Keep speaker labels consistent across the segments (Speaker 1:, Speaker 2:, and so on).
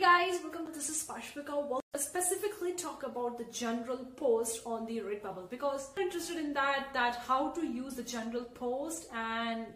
Speaker 1: guys, welcome to This is Pashvika. We'll specifically talk about the journal post on the Redbubble because I'm interested in that, that how to use the journal post and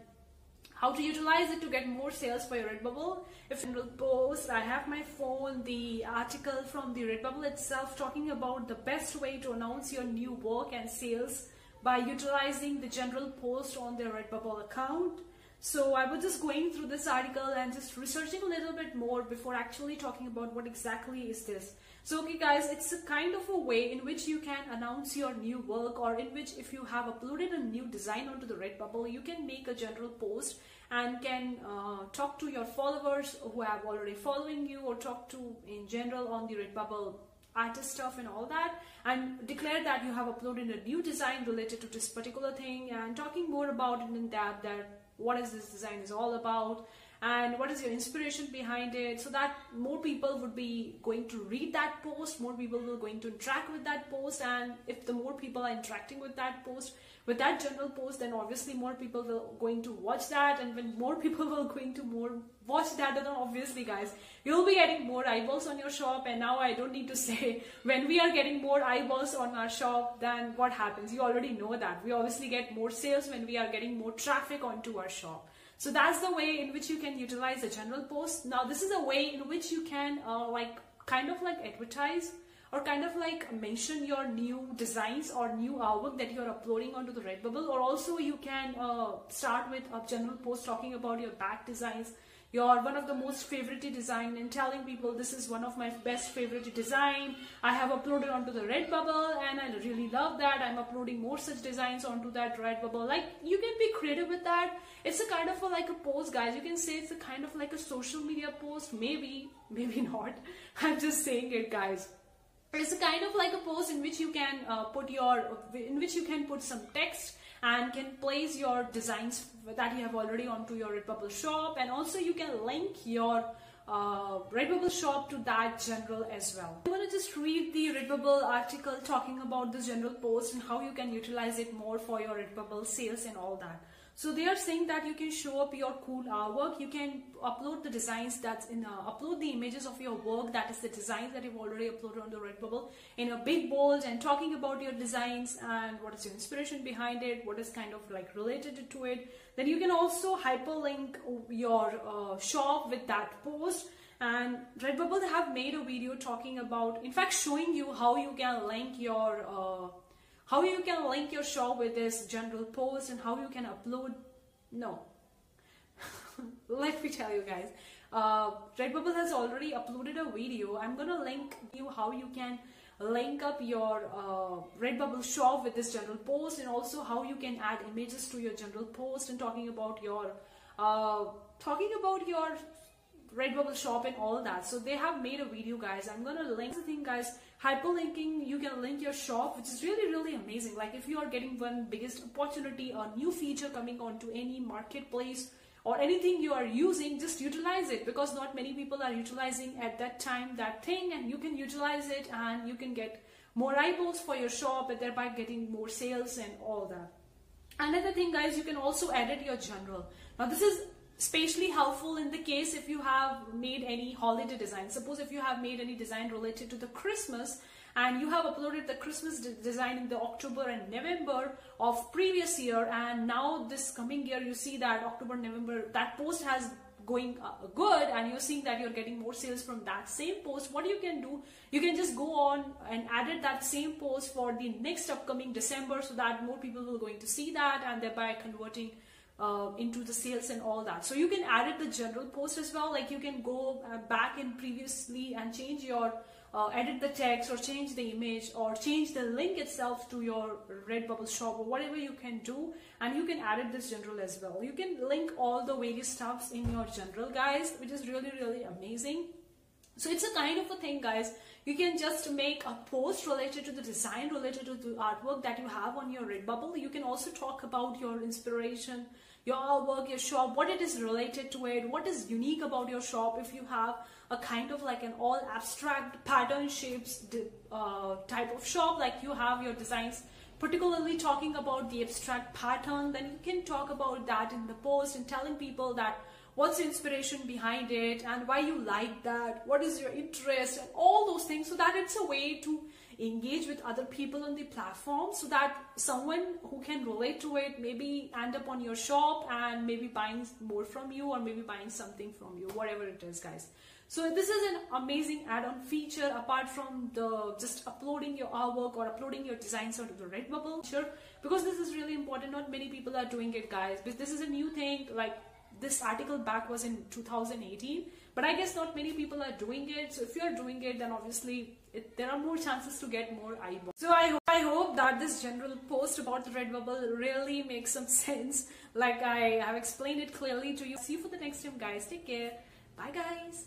Speaker 1: how to utilize it to get more sales for your Redbubble. If journal post, I have my phone, the article from the Redbubble itself talking about the best way to announce your new work and sales by utilizing the journal post on their Redbubble account. So I was just going through this article and just researching a little bit more before actually talking about what exactly is this. So okay guys, it's a kind of a way in which you can announce your new work or in which if you have uploaded a new design onto the Redbubble, you can make a journal post and can uh, talk to your followers who have already following you or talk to in general on the Redbubble artist stuff and all that and declare that you have uploaded a new design related to this particular thing and talking more about it in that that what is this design is all about and what is your inspiration behind it? So that more people would be going to read that post more people will going to interact with that post. And if the more people are interacting with that post with that journal post then obviously more people will going to watch that. And when more people will going to more watch that then obviously guys you'll be getting more eyeballs on your shop. And now i don't need to say when we are getting more eyeballs on our shop then what happens. You already know that. We obviously get more sales when we are getting more traffic onto our shop so that's the way in which you can utilize a journal post. Now this is a way in which you can uh, like kind of like advertise or kind of like mention your new designs or new artwork that you're uploading onto the Redbubble. Or also you can uh, start with a journal post talking about your back designs your one of the most favorite design and telling people this is one of my best favorite design. I have uploaded onto the Redbubble and I really love that. I'm uploading more such designs onto that Redbubble. Like you can be creative with that. It's a kind of a, like a post guys. You can say it's a kind of like a social media post. Maybe maybe not. I'm just saying it guys. It's a kind of like a post in which you can uh, put your in which you can put some text and can place your designs that you have already onto your Redbubble shop and also you can link your uh, Redbubble shop to that journal as well. I'm to just read the Redbubble article talking about this journal post and how you can utilize it more for your Redbubble sales and all that. So they are saying that you can show up your cool artwork. You can upload the designs that's in, uh, upload the images of your work. That is the designs that you've already uploaded on the Redbubble in a big bold and talking about your designs and what is your inspiration behind it, what is kind of like related to it. Then you can also hyperlink your uh, shop with that post and Redbubble have made a video talking about, in fact, showing you how you can link your uh, how you can link your shop with this journal post and how you can upload? No. Let me tell you guys. Uh, redbubble has already uploaded a video. I'm gonna link you how you can link up your uh, redbubble shop with this journal post and also how you can add images to your journal post and talking about your uh, talking about your redbubble shop and all that. So they have made a video guys. I'm gonna link the thing guys. Hyperlinking you can link your shop which is really really amazing. Like if you are getting one biggest opportunity a new feature coming onto any marketplace or anything you are using just utilize it because not many people are utilizing at that time that thing and you can utilize it and you can get more eyeballs for your shop and thereby getting more sales and all that. Another thing guys you can also edit your journal. Now this is especially helpful in the case if you have made any holiday design. Suppose if you have made any design related to the Christmas and you have uploaded the Christmas design in the October and November of previous year and now this coming year you see that October, November, that post has going uh, good and you're seeing that you're getting more sales from that same post what you can do you can just go on and edit that same post for the next upcoming december so that more people will going to see that and thereby converting uh, into the sales and all that. So you can add it the journal post as well. Like you can go uh, back in previously and change your uh, edit the text or change the image or change the link itself to your Redbubble shop or whatever you can do and you can add it this journal as well. You can link all the various stuffs in your journal guys which is really really amazing. So it's a kind of a thing guys you can just make a post related to the design, related to the artwork that you have on your Redbubble. You can also talk about your inspiration, your artwork, your shop, what it is related to it, what is unique about your shop if you have a kind of like an all abstract pattern shapes uh, type of shop like you have your designs particularly talking about the abstract pattern then you can talk about that in the post and telling people that what's the inspiration behind it and why you like that what is your interest and all those things so that it's a way to engage with other people on the platform so that someone who can relate to it maybe end up on your shop and maybe buying more from you or maybe buying something from you whatever it is guys so this is an amazing add-on feature apart from the just uploading your artwork or uploading your designs onto the Redbubble. Sure, because this is really important. Not many people are doing it, guys. But this is a new thing. Like this article back was in 2018, but I guess not many people are doing it. So if you are doing it, then obviously it, there are more chances to get more eyeballs. So I, I hope that this journal post about the Redbubble really makes some sense. Like I have explained it clearly to you. See you for the next time, guys. Take care. Bye, guys.